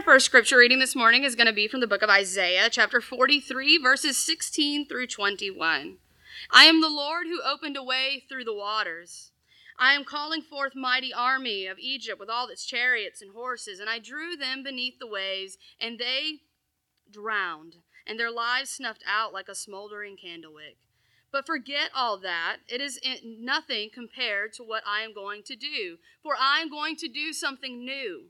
our first scripture reading this morning is going to be from the book of Isaiah, chapter 43, verses 16 through 21. I am the Lord who opened a way through the waters. I am calling forth mighty army of Egypt with all its chariots and horses, and I drew them beneath the waves, and they drowned, and their lives snuffed out like a smoldering candlewick. But forget all that. It is nothing compared to what I am going to do, for I am going to do something new.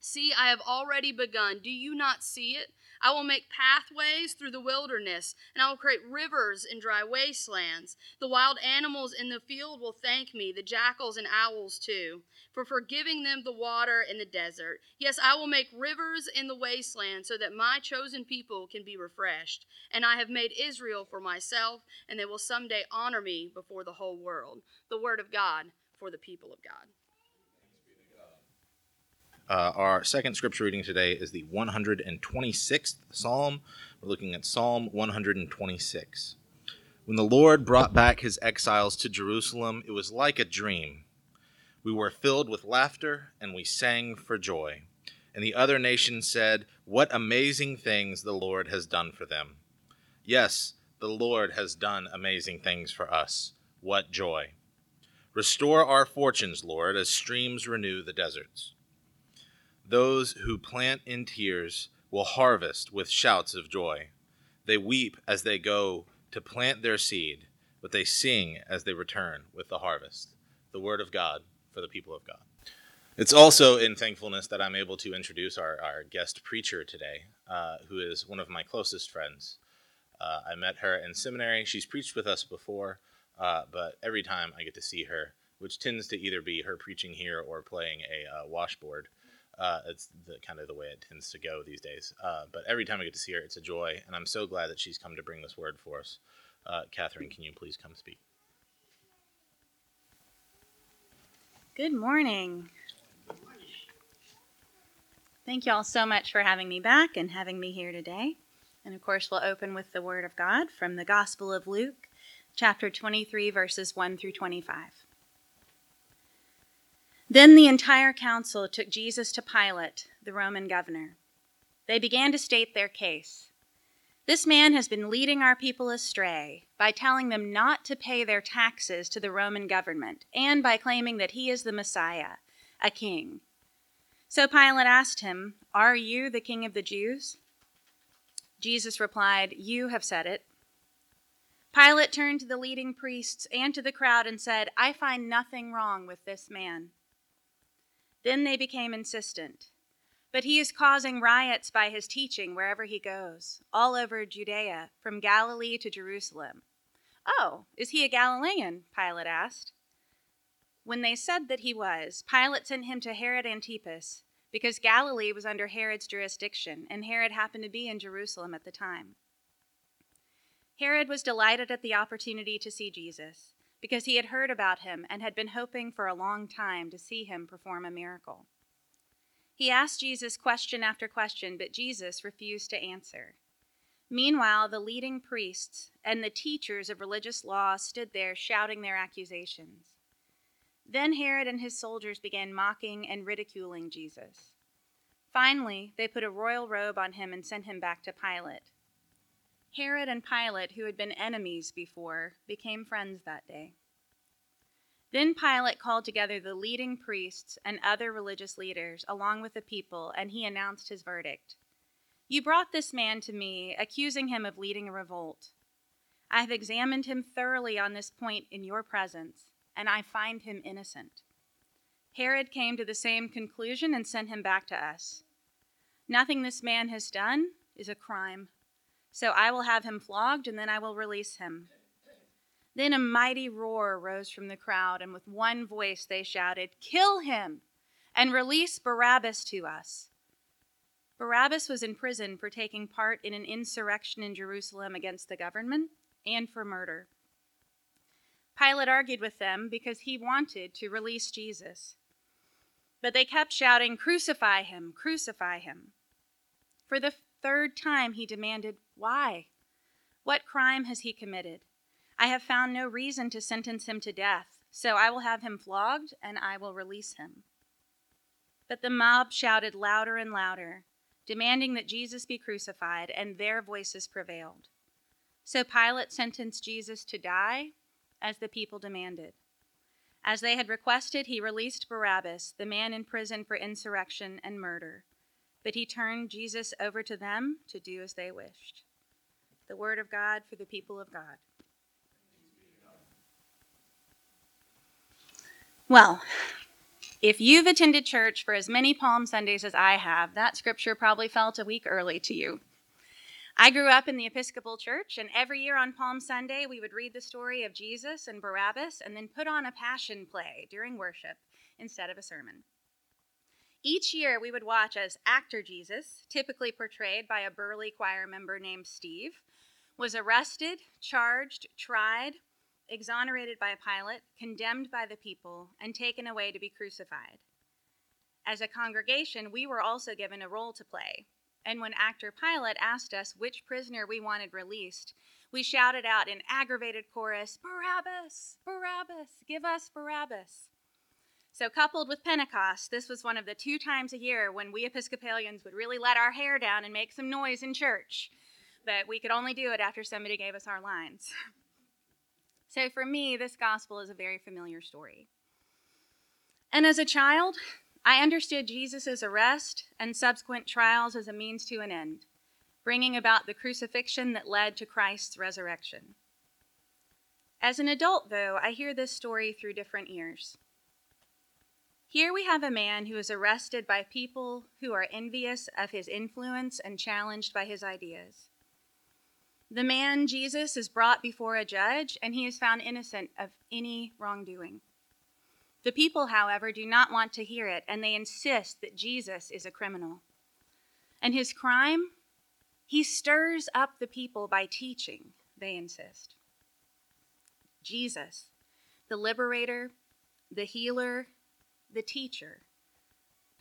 See, I have already begun. Do you not see it? I will make pathways through the wilderness, and I will create rivers in dry wastelands. The wild animals in the field will thank me, the jackals and owls too, for forgiving them the water in the desert. Yes, I will make rivers in the wasteland so that my chosen people can be refreshed. And I have made Israel for myself, and they will someday honor me before the whole world. The word of God for the people of God. Uh, our second scripture reading today is the 126th Psalm. We're looking at Psalm 126. When the Lord brought back his exiles to Jerusalem, it was like a dream. We were filled with laughter and we sang for joy. And the other nations said, What amazing things the Lord has done for them. Yes, the Lord has done amazing things for us. What joy! Restore our fortunes, Lord, as streams renew the deserts. Those who plant in tears will harvest with shouts of joy. They weep as they go to plant their seed, but they sing as they return with the harvest. The word of God for the people of God. It's also in thankfulness that I'm able to introduce our, our guest preacher today, uh, who is one of my closest friends. Uh, I met her in seminary. She's preached with us before, uh, but every time I get to see her, which tends to either be her preaching here or playing a uh, washboard, uh, it's the kind of the way it tends to go these days. Uh, but every time I get to see her, it's a joy, and I'm so glad that she's come to bring this word for us. Uh, Katherine, can you please come speak? Good morning. Thank you all so much for having me back and having me here today. And of course, we'll open with the Word of God from the Gospel of Luke, chapter 23, verses 1 through 25. Then the entire council took Jesus to Pilate, the Roman governor. They began to state their case. This man has been leading our people astray by telling them not to pay their taxes to the Roman government and by claiming that he is the Messiah, a king. So Pilate asked him, Are you the king of the Jews? Jesus replied, You have said it. Pilate turned to the leading priests and to the crowd and said, I find nothing wrong with this man. Then they became insistent. But he is causing riots by his teaching wherever he goes, all over Judea, from Galilee to Jerusalem. Oh, is he a Galilean? Pilate asked. When they said that he was, Pilate sent him to Herod Antipas, because Galilee was under Herod's jurisdiction, and Herod happened to be in Jerusalem at the time. Herod was delighted at the opportunity to see Jesus because he had heard about him and had been hoping for a long time to see him perform a miracle. He asked Jesus question after question, but Jesus refused to answer. Meanwhile, the leading priests and the teachers of religious law stood there shouting their accusations. Then Herod and his soldiers began mocking and ridiculing Jesus. Finally, they put a royal robe on him and sent him back to Pilate. Herod and Pilate, who had been enemies before, became friends that day. Then Pilate called together the leading priests and other religious leaders, along with the people, and he announced his verdict. You brought this man to me, accusing him of leading a revolt. I have examined him thoroughly on this point in your presence, and I find him innocent. Herod came to the same conclusion and sent him back to us. Nothing this man has done is a crime. So I will have him flogged, and then I will release him. Then a mighty roar rose from the crowd, and with one voice they shouted, Kill him and release Barabbas to us. Barabbas was in prison for taking part in an insurrection in Jerusalem against the government and for murder. Pilate argued with them because he wanted to release Jesus. But they kept shouting, Crucify him, crucify him. For the third time he demanded, Why? What crime has he committed? I have found no reason to sentence him to death, so I will have him flogged and I will release him. But the mob shouted louder and louder, demanding that Jesus be crucified, and their voices prevailed. So Pilate sentenced Jesus to die, as the people demanded. As they had requested, he released Barabbas, the man in prison for insurrection and murder. But he turned Jesus over to them to do as they wished. The word of God for the people of God. Well, if you've attended church for as many Palm Sundays as I have, that scripture probably felt a week early to you. I grew up in the Episcopal Church, and every year on Palm Sunday, we would read the story of Jesus and Barabbas and then put on a passion play during worship instead of a sermon. Each year, we would watch as actor Jesus, typically portrayed by a burly choir member named Steve, was arrested, charged, tried, exonerated by Pilate, condemned by the people, and taken away to be crucified. As a congregation, we were also given a role to play and when actor Pilate asked us which prisoner we wanted released, we shouted out in aggravated chorus, Barabbas, Barabbas, give us Barabbas. So, coupled with Pentecost, this was one of the two times a year when we Episcopalians would really let our hair down and make some noise in church. But we could only do it after somebody gave us our lines. So, for me, this gospel is a very familiar story. And as a child, I understood Jesus' arrest and subsequent trials as a means to an end, bringing about the crucifixion that led to Christ's resurrection. As an adult, though, I hear this story through different ears. Here we have a man who is arrested by people who are envious of his influence and challenged by his ideas. The man, Jesus, is brought before a judge and he is found innocent of any wrongdoing. The people, however, do not want to hear it, and they insist that Jesus is a criminal. And his crime? He stirs up the people by teaching, they insist. Jesus, the liberator, the healer, the teacher,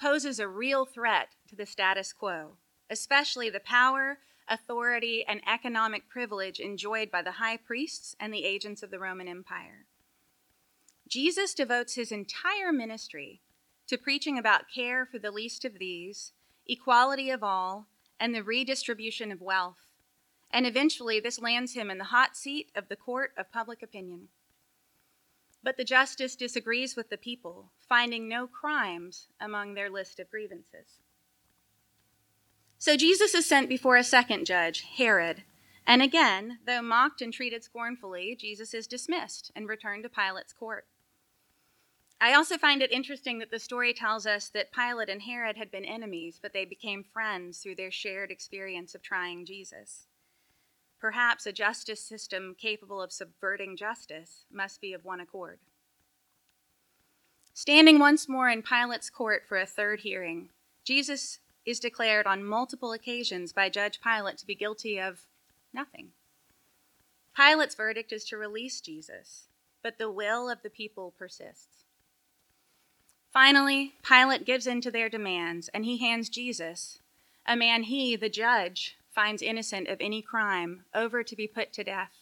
poses a real threat to the status quo, especially the power, authority, and economic privilege enjoyed by the high priests and the agents of the Roman Empire. Jesus devotes his entire ministry to preaching about care for the least of these, equality of all, and the redistribution of wealth. And eventually, this lands him in the hot seat of the court of public opinion. But the justice disagrees with the people, finding no crimes among their list of grievances. So Jesus is sent before a second judge, Herod. And again, though mocked and treated scornfully, Jesus is dismissed and returned to Pilate's court. I also find it interesting that the story tells us that Pilate and Herod had been enemies, but they became friends through their shared experience of trying Jesus. Perhaps a justice system capable of subverting justice must be of one accord. Standing once more in Pilate's court for a third hearing, Jesus is declared on multiple occasions by Judge Pilate to be guilty of nothing. Pilate's verdict is to release Jesus, but the will of the people persists. Finally, Pilate gives in to their demands, and he hands Jesus, a man he, the judge, finds innocent of any crime, over to be put to death.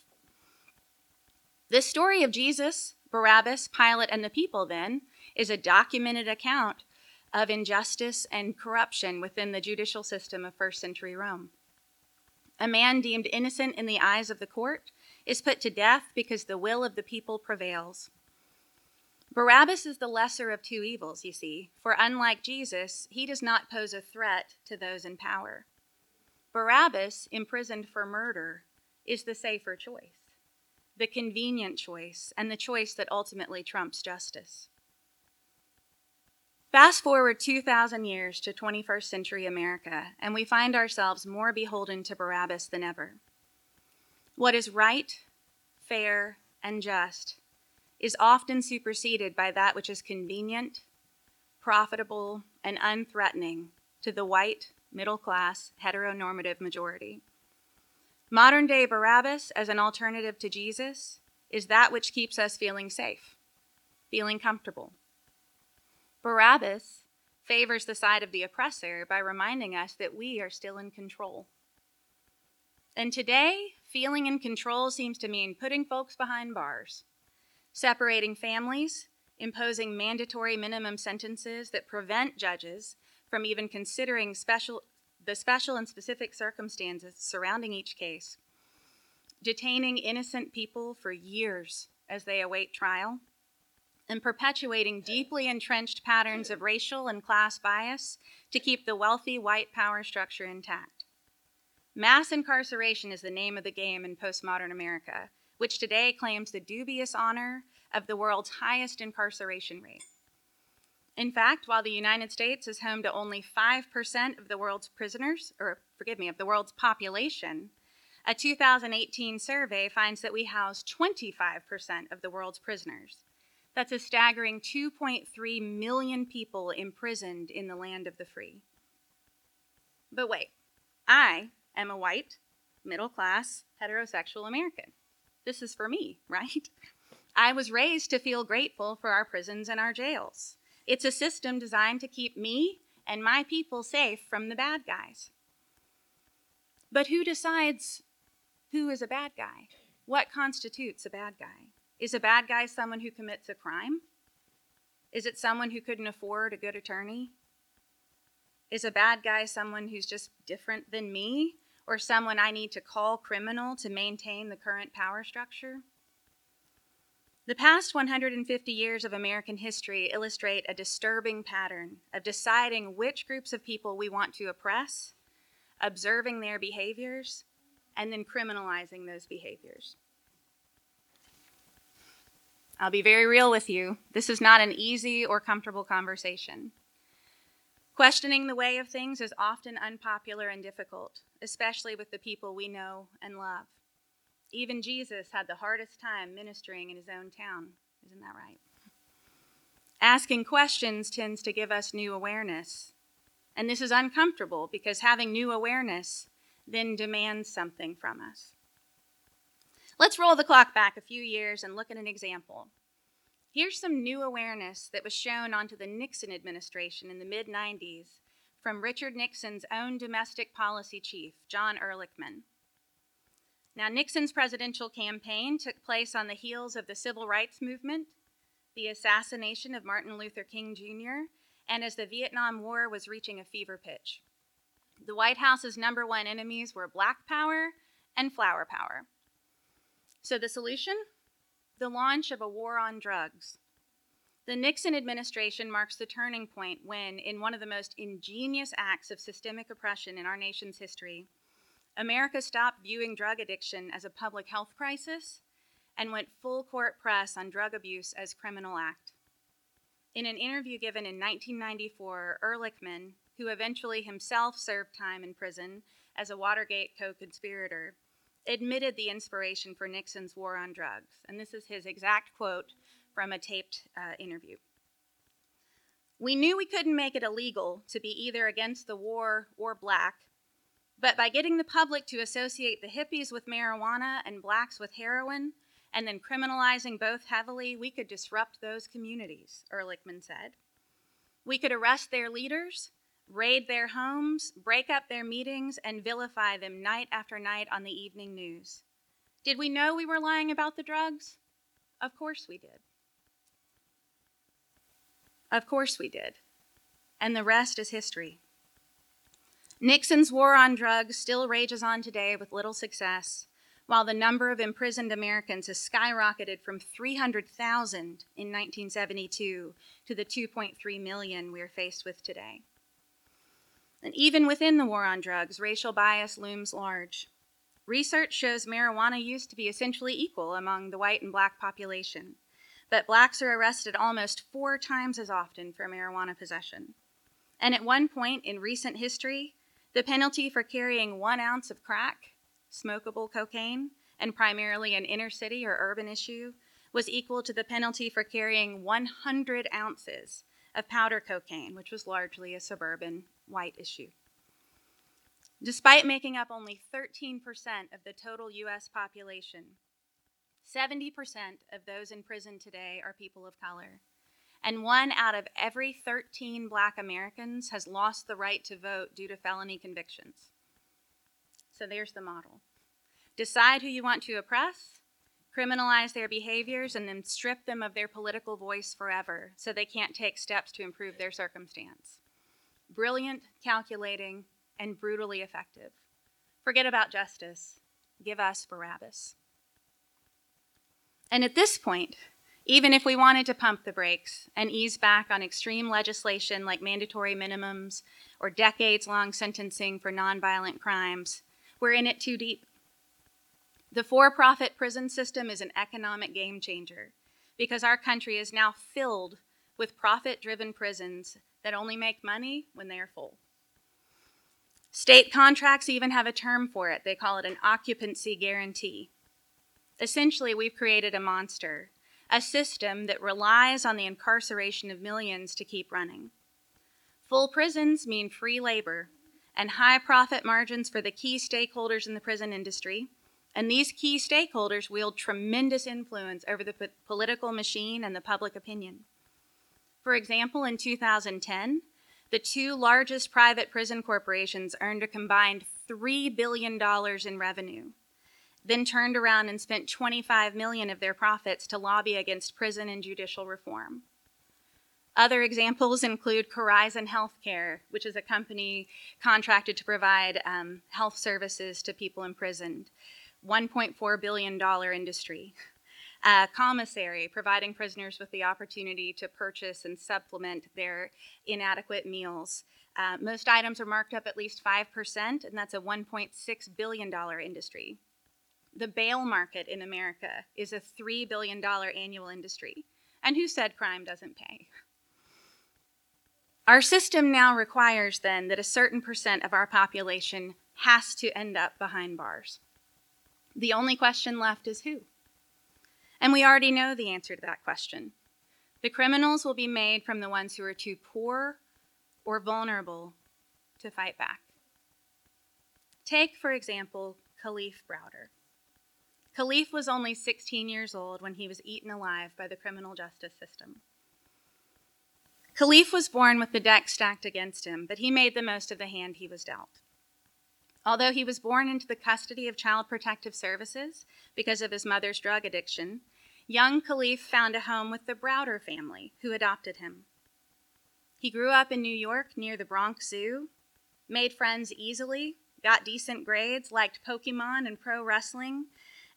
This story of Jesus, Barabbas, Pilate, and the people, then, is a documented account of injustice and corruption within the judicial system of first century Rome. A man deemed innocent in the eyes of the court is put to death because the will of the people prevails. Barabbas is the lesser of two evils, you see, for unlike Jesus, he does not pose a threat to those in power. Barabbas, imprisoned for murder, is the safer choice, the convenient choice, and the choice that ultimately trumps justice. Fast forward 2,000 years to 21st century America, and we find ourselves more beholden to Barabbas than ever. What is right, fair, and just is often superseded by that which is convenient, profitable, and unthreatening to the white, middle class, heteronormative majority. Modern day Barabbas, as an alternative to Jesus, is that which keeps us feeling safe, feeling comfortable. Barabbas favors the side of the oppressor by reminding us that we are still in control. And today, feeling in control seems to mean putting folks behind bars separating families, imposing mandatory minimum sentences that prevent judges from even considering special, the special and specific circumstances surrounding each case, detaining innocent people for years as they await trial, and perpetuating deeply entrenched patterns of racial and class bias to keep the wealthy white power structure intact. Mass incarceration is the name of the game in postmodern America, which today claims the dubious honor of the world's highest incarceration rate. In fact, while the United States is home to only 5% of the world's prisoners, or forgive me, of the world's population, a 2018 survey finds that we house 25% of the world's prisoners. That's a staggering 2.3 million people imprisoned in the land of the free. But wait, I am a white, middle class, heterosexual American. This is for me, right? I was raised to feel grateful for our prisons and our jails. It's a system designed to keep me and my people safe from the bad guys. But who decides who is a bad guy? What constitutes a bad guy? Is a bad guy someone who commits a crime? Is it someone who couldn't afford a good attorney? Is a bad guy someone who's just different than me or someone I need to call criminal to maintain the current power structure? The past 150 years of American history illustrate a disturbing pattern of deciding which groups of people we want to oppress, observing their behaviors, and then criminalizing those behaviors. I'll be very real with you. This is not an easy or comfortable conversation. Questioning the way of things is often unpopular and difficult, especially with the people we know and love. Even Jesus had the hardest time ministering in his own town. Isn't that right? Asking questions tends to give us new awareness. And this is uncomfortable because having new awareness then demands something from us. Let's roll the clock back a few years and look at an example. Here's some new awareness that was shown onto the Nixon administration in the mid 90s from Richard Nixon's own domestic policy chief, John Ehrlichman. Now, Nixon's presidential campaign took place on the heels of the civil rights movement, the assassination of Martin Luther King Jr., and as the Vietnam War was reaching a fever pitch. The White House's number one enemies were black power and flower power. So, the solution? the launch of a war on drugs. The Nixon administration marks the turning point when, in one of the most ingenious acts of systemic oppression in our nation's history, America stopped viewing drug addiction as a public health crisis and went full court press on drug abuse as criminal act. In an interview given in 1994, Ehrlichman, who eventually himself served time in prison as a Watergate co conspirator, admitted the inspiration for Nixon's war on drugs. And this is his exact quote from a taped uh, interview. We knew we couldn't make it illegal to be either against the war or black, but by getting the public to associate the hippies with marijuana and blacks with heroin, and then criminalizing both heavily, we could disrupt those communities, Ehrlichman said. We could arrest their leaders raid their homes, break up their meetings, and vilify them night after night on the evening news. Did we know we were lying about the drugs? Of course we did. Of course we did. And the rest is history. Nixon's war on drugs still rages on today with little success, while the number of imprisoned Americans has skyrocketed from 300,000 in 1972 to the 2.3 million we're faced with today. And even within the war on drugs, racial bias looms large. Research shows marijuana use to be essentially equal among the white and black population, but blacks are arrested almost four times as often for marijuana possession. And at one point in recent history, the penalty for carrying one ounce of crack, smokable cocaine, and primarily an inner city or urban issue, was equal to the penalty for carrying 100 ounces of powder cocaine, which was largely a suburban white issue. Despite making up only 13% of the total U.S. population, 70% of those in prison today are people of color. And one out of every 13 black Americans has lost the right to vote due to felony convictions. So there's the model. Decide who you want to oppress, criminalize their behaviors, and then strip them of their political voice forever so they can't take steps to improve their circumstance. Brilliant, calculating, and brutally effective. Forget about justice. Give us Barabbas. And at this point, even if we wanted to pump the brakes and ease back on extreme legislation like mandatory minimums or decades long sentencing for nonviolent crimes, we're in it too deep. The for profit prison system is an economic game changer because our country is now filled with profit driven prisons that only make money when they are full. State contracts even have a term for it. They call it an occupancy guarantee. Essentially, we've created a monster, a system that relies on the incarceration of millions to keep running. Full prisons mean free labor and high profit margins for the key stakeholders in the prison industry and these key stakeholders wield tremendous influence over the po- political machine and the public opinion. For example, in 2010, the two largest private prison corporations earned a combined $3 billion in revenue, then turned around and spent 25 million of their profits to lobby against prison and judicial reform. Other examples include Corizon Healthcare, which is a company contracted to provide um, health services to people imprisoned. $1.4 billion industry. Uh, commissary, providing prisoners with the opportunity to purchase and supplement their inadequate meals. Uh, most items are marked up at least 5%, and that's a $1.6 billion industry. The bail market in America is a $3 billion annual industry. And who said crime doesn't pay? Our system now requires then that a certain percent of our population has to end up behind bars. The only question left is who? And we already know the answer to that question. The criminals will be made from the ones who are too poor or vulnerable to fight back. Take, for example, Kalief Browder. Kalief was only 16 years old when he was eaten alive by the criminal justice system. Kalief was born with the deck stacked against him, but he made the most of the hand he was dealt. Although he was born into the custody of Child Protective Services because of his mother's drug addiction, young Kalief found a home with the Browder family, who adopted him. He grew up in New York near the Bronx Zoo, made friends easily, got decent grades, liked Pokemon and pro wrestling,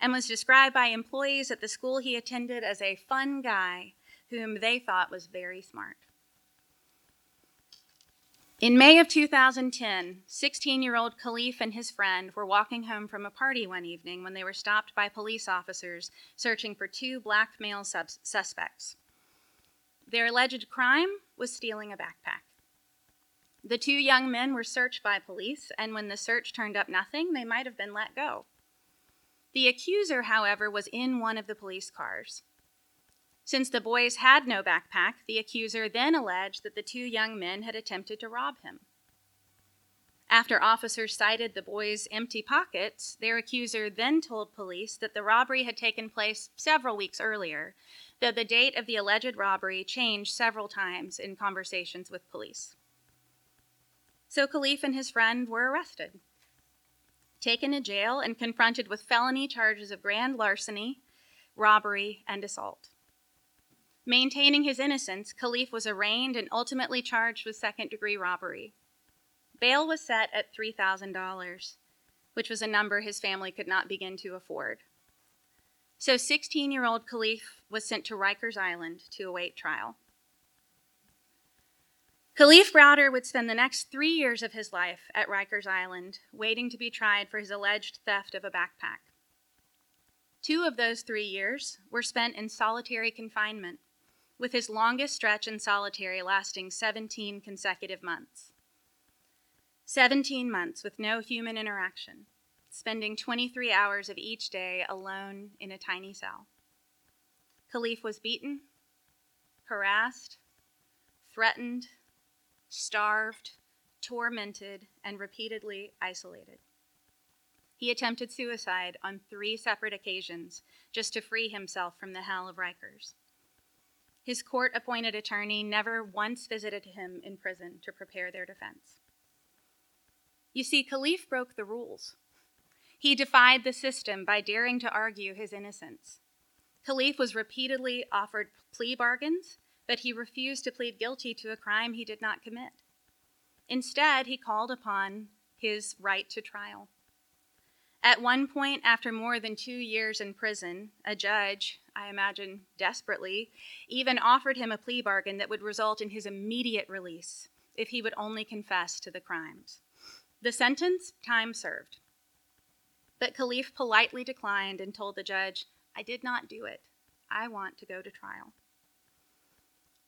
and was described by employees at the school he attended as a fun guy whom they thought was very smart. In May of 2010, 16 year old Kalief and his friend were walking home from a party one evening when they were stopped by police officers searching for two black male suspects. Their alleged crime was stealing a backpack. The two young men were searched by police, and when the search turned up nothing, they might have been let go. The accuser, however, was in one of the police cars. Since the boys had no backpack, the accuser then alleged that the two young men had attempted to rob him. After officers cited the boys' empty pockets, their accuser then told police that the robbery had taken place several weeks earlier, though the date of the alleged robbery changed several times in conversations with police. So Kalief and his friend were arrested, taken to jail, and confronted with felony charges of grand larceny, robbery, and assault. Maintaining his innocence, Kalief was arraigned and ultimately charged with second degree robbery. Bail was set at $3,000, which was a number his family could not begin to afford. So 16 year old Kalief was sent to Rikers Island to await trial. Kalief Browder would spend the next three years of his life at Rikers Island, waiting to be tried for his alleged theft of a backpack. Two of those three years were spent in solitary confinement with his longest stretch in solitary lasting 17 consecutive months. 17 months with no human interaction, spending 23 hours of each day alone in a tiny cell. Kalief was beaten, harassed, threatened, starved, tormented, and repeatedly isolated. He attempted suicide on three separate occasions just to free himself from the hell of Rikers. His court appointed attorney never once visited him in prison to prepare their defense. You see, Kalief broke the rules. He defied the system by daring to argue his innocence. Kalief was repeatedly offered plea bargains, but he refused to plead guilty to a crime he did not commit. Instead, he called upon his right to trial. At one point, after more than two years in prison, a judge, I imagine desperately, even offered him a plea bargain that would result in his immediate release if he would only confess to the crimes. The sentence time served. But Kalief politely declined and told the judge, I did not do it. I want to go to trial.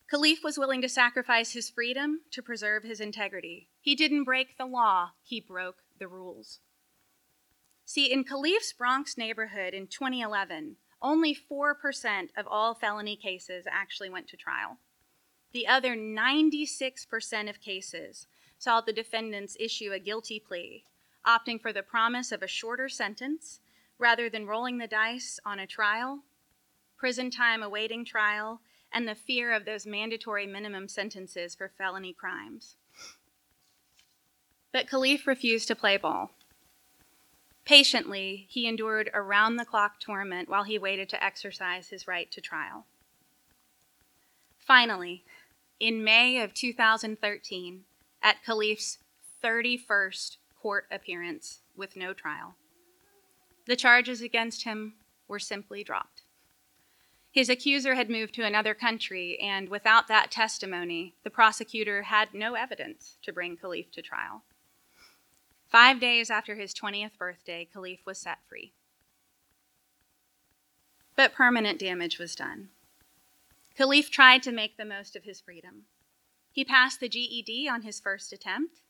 Kalief was willing to sacrifice his freedom to preserve his integrity. He didn't break the law, he broke the rules. See, in Kalief's Bronx neighborhood in 2011, only 4% of all felony cases actually went to trial. The other 96% of cases saw the defendants issue a guilty plea, opting for the promise of a shorter sentence rather than rolling the dice on a trial, prison time awaiting trial, and the fear of those mandatory minimum sentences for felony crimes. But Kalief refused to play ball. Patiently, he endured around the clock torment while he waited to exercise his right to trial. Finally, in May of 2013, at Kalief's 31st court appearance with no trial, the charges against him were simply dropped. His accuser had moved to another country, and without that testimony, the prosecutor had no evidence to bring Kalief to trial. Five days after his 20th birthday, Kalief was set free. But permanent damage was done. Kalief tried to make the most of his freedom. He passed the GED on his first attempt,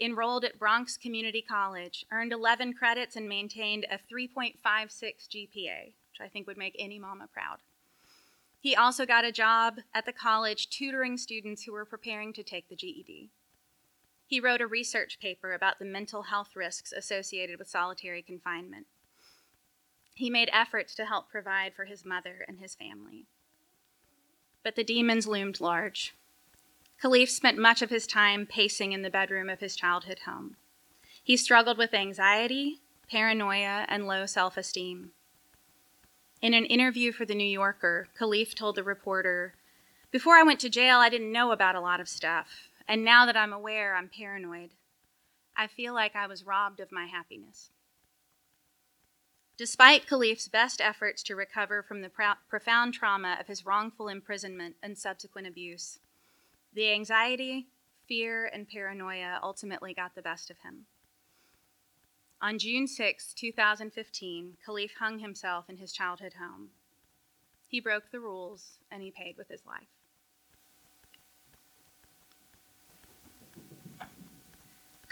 enrolled at Bronx Community College, earned 11 credits, and maintained a 3.56 GPA, which I think would make any mama proud. He also got a job at the college tutoring students who were preparing to take the GED. He wrote a research paper about the mental health risks associated with solitary confinement. He made efforts to help provide for his mother and his family. But the demons loomed large. Kalief spent much of his time pacing in the bedroom of his childhood home. He struggled with anxiety, paranoia, and low self esteem. In an interview for The New Yorker, Kalief told the reporter, Before I went to jail, I didn't know about a lot of stuff. And now that I'm aware, I'm paranoid. I feel like I was robbed of my happiness. Despite Kalief's best efforts to recover from the pro- profound trauma of his wrongful imprisonment and subsequent abuse, the anxiety, fear, and paranoia ultimately got the best of him. On June 6, 2015, Kalief hung himself in his childhood home. He broke the rules and he paid with his life.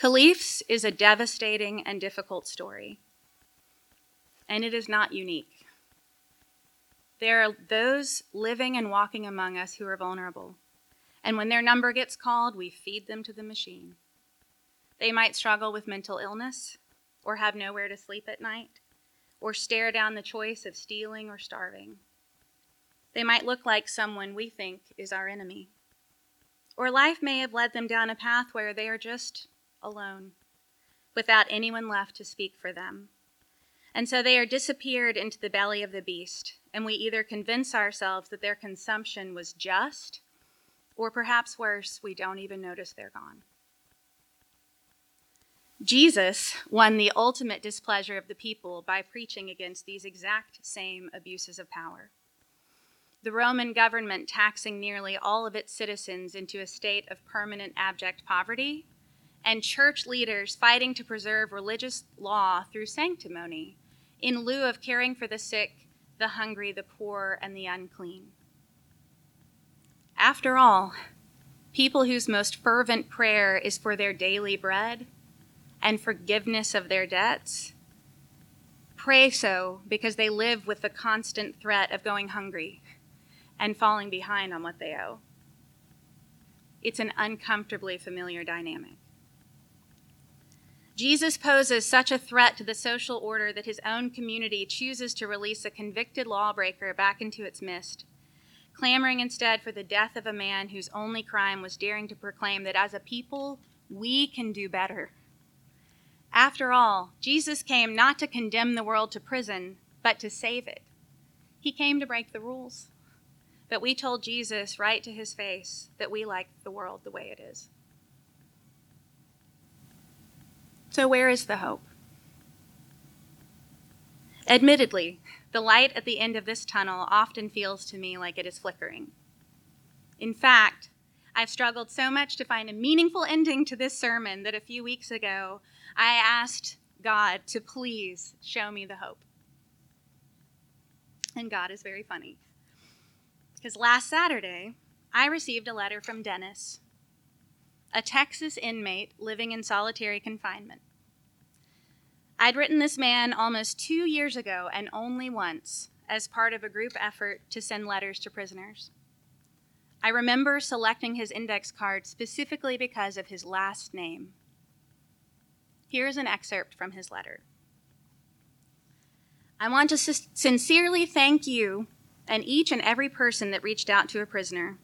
Kalief's is a devastating and difficult story, and it is not unique. There are those living and walking among us who are vulnerable, and when their number gets called, we feed them to the machine. They might struggle with mental illness, or have nowhere to sleep at night, or stare down the choice of stealing or starving. They might look like someone we think is our enemy. Or life may have led them down a path where they are just alone, without anyone left to speak for them. And so they are disappeared into the belly of the beast, and we either convince ourselves that their consumption was just, or perhaps worse, we don't even notice they're gone. Jesus won the ultimate displeasure of the people by preaching against these exact same abuses of power. The Roman government taxing nearly all of its citizens into a state of permanent abject poverty and church leaders fighting to preserve religious law through sanctimony in lieu of caring for the sick, the hungry, the poor, and the unclean. After all, people whose most fervent prayer is for their daily bread and forgiveness of their debts pray so because they live with the constant threat of going hungry and falling behind on what they owe. It's an uncomfortably familiar dynamic. Jesus poses such a threat to the social order that his own community chooses to release a convicted lawbreaker back into its midst, clamoring instead for the death of a man whose only crime was daring to proclaim that as a people, we can do better. After all, Jesus came not to condemn the world to prison, but to save it. He came to break the rules. But we told Jesus right to his face that we like the world the way it is. So, where is the hope? Admittedly, the light at the end of this tunnel often feels to me like it is flickering. In fact, I've struggled so much to find a meaningful ending to this sermon that a few weeks ago I asked God to please show me the hope. And God is very funny. Because last Saturday, I received a letter from Dennis, a Texas inmate living in solitary confinement. I'd written this man almost two years ago and only once as part of a group effort to send letters to prisoners. I remember selecting his index card specifically because of his last name. Here's an excerpt from his letter. I want to sincerely thank you and each and every person that reached out to a prisoner.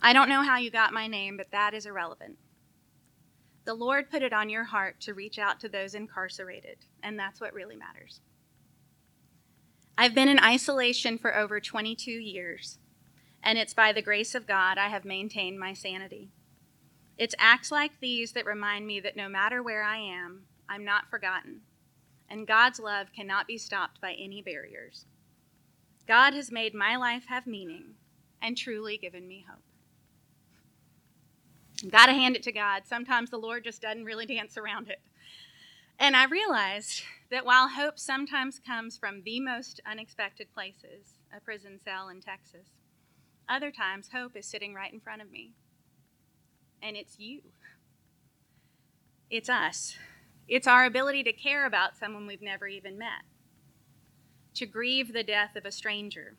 I don't know how you got my name, but that is irrelevant. The Lord put it on your heart to reach out to those incarcerated, and that's what really matters. I've been in isolation for over 22 years, and it's by the grace of God I have maintained my sanity. It's acts like these that remind me that no matter where I am, I'm not forgotten and God's love cannot be stopped by any barriers. God has made my life have meaning and truly given me hope. Got to hand it to God. Sometimes the Lord just doesn't really dance around it. And I realized that while hope sometimes comes from the most unexpected places, a prison cell in Texas, other times hope is sitting right in front of me. And it's you. It's us. It's our ability to care about someone we've never even met, to grieve the death of a stranger,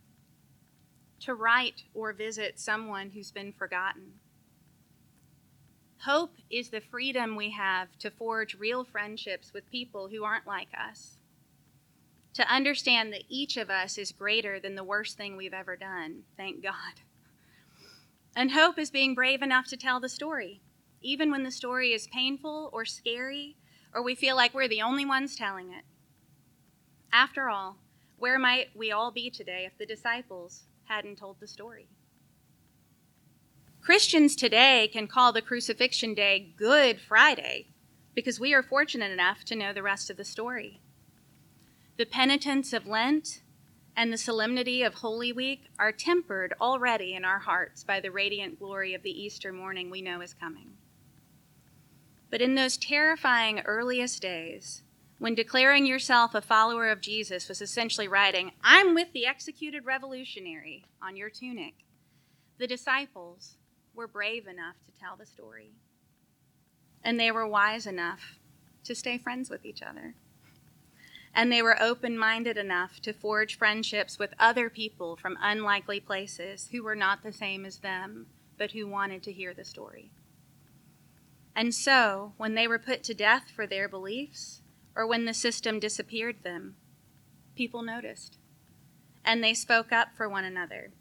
to write or visit someone who's been forgotten. Hope is the freedom we have to forge real friendships with people who aren't like us, to understand that each of us is greater than the worst thing we've ever done, thank God. And hope is being brave enough to tell the story, even when the story is painful or scary or we feel like we're the only ones telling it. After all, where might we all be today if the disciples hadn't told the story? Christians today can call the crucifixion day Good Friday because we are fortunate enough to know the rest of the story. The penitence of Lent and the solemnity of Holy Week are tempered already in our hearts by the radiant glory of the Easter morning we know is coming. But in those terrifying earliest days, when declaring yourself a follower of Jesus was essentially writing, I'm with the executed revolutionary on your tunic, the disciples were brave enough to tell the story. And they were wise enough to stay friends with each other. And they were open minded enough to forge friendships with other people from unlikely places who were not the same as them, but who wanted to hear the story. And so, when they were put to death for their beliefs, or when the system disappeared them, people noticed. And they spoke up for one another.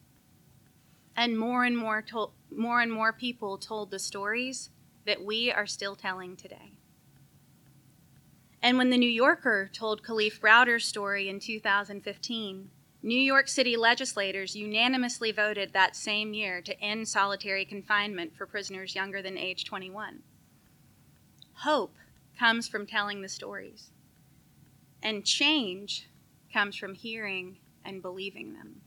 And more and more, more and more people told the stories that we are still telling today. And when the New Yorker told Kalief Browder's story in 2015, New York City legislators unanimously voted that same year to end solitary confinement for prisoners younger than age 21. Hope comes from telling the stories, and change comes from hearing and believing them.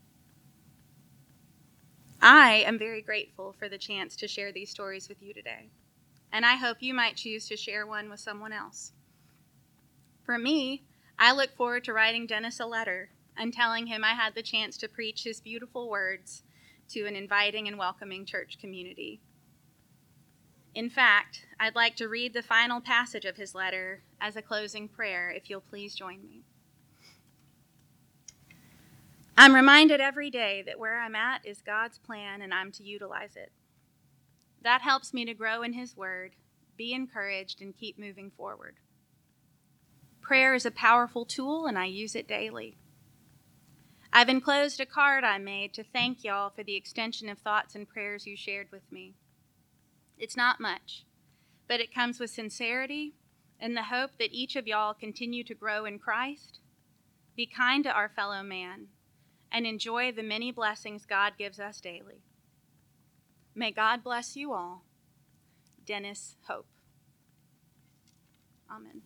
I am very grateful for the chance to share these stories with you today, and I hope you might choose to share one with someone else. For me, I look forward to writing Dennis a letter and telling him I had the chance to preach his beautiful words to an inviting and welcoming church community in fact, I'd like to read the final passage of his letter as a closing prayer, if you'll please join me. I'm reminded every day that where I'm at is God's plan and I'm to utilize it. That helps me to grow in His Word, be encouraged, and keep moving forward. Prayer is a powerful tool and I use it daily. I've enclosed a card I made to thank y'all for the extension of thoughts and prayers you shared with me. It's not much, but it comes with sincerity and the hope that each of y'all continue to grow in Christ, be kind to our fellow man, and enjoy the many blessings God gives us daily. May God bless you all. Dennis Hope. Amen.